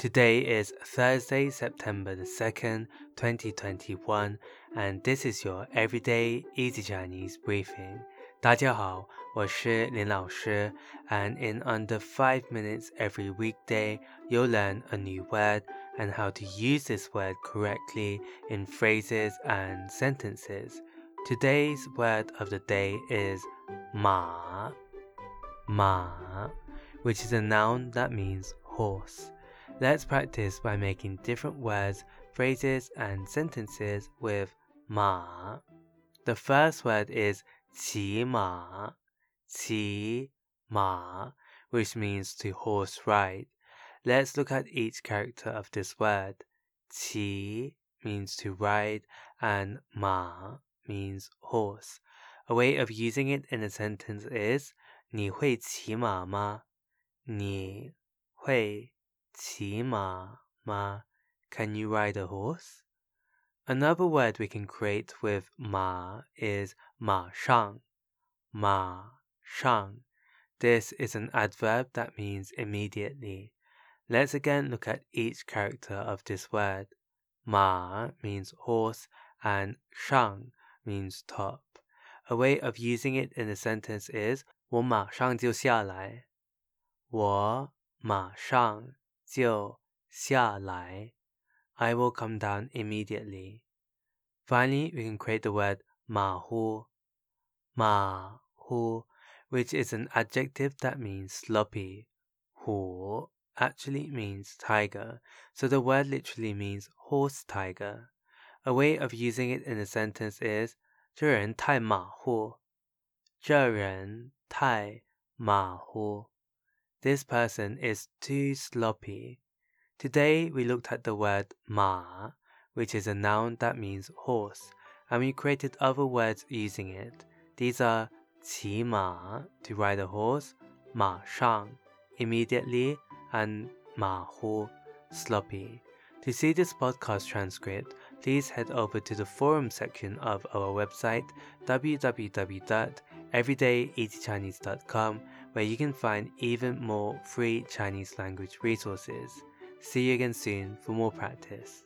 Today is Thursday, September the 2nd, 2021, and this is your everyday easy Chinese briefing. 大家好，我是林老师, and in under 5 minutes every weekday, you'll learn a new word and how to use this word correctly in phrases and sentences. Today's word of the day is ma, ma, which is a noun that means horse. Let's practice by making different words, phrases, and sentences with ma. The first word is 骑马,骑马, which means to horse ride. Let's look at each character of this word. 骑 means to ride and ma means horse. A way of using it in a sentence is 你会骑马吗?你会 骑马吗? Can you ride a horse? Another word we can create with ma is 马上,马上. This is an adverb that means immediately. Let's again look at each character of this word. Ma means horse and shang means top. A way of using it in a sentence is 我马上就下来。我马上 就下来。I will come down immediately. Finally, we can create the word 马虎,马虎, which is an adjective that means sloppy. 虎 actually means tiger, so the word literally means horse tiger. A way of using it in a sentence is 这人太马虎。这人太马虎。 This person is too sloppy. Today we looked at the word ma, which is a noun that means horse, and we created other words using it. These are 骑马 to ride a horse, 马上 immediately, and 马虎 sloppy. To see this podcast transcript, please head over to the forum section of our website www.everydayeasychinese.com where you can find even more free Chinese language resources. See you again soon for more practice.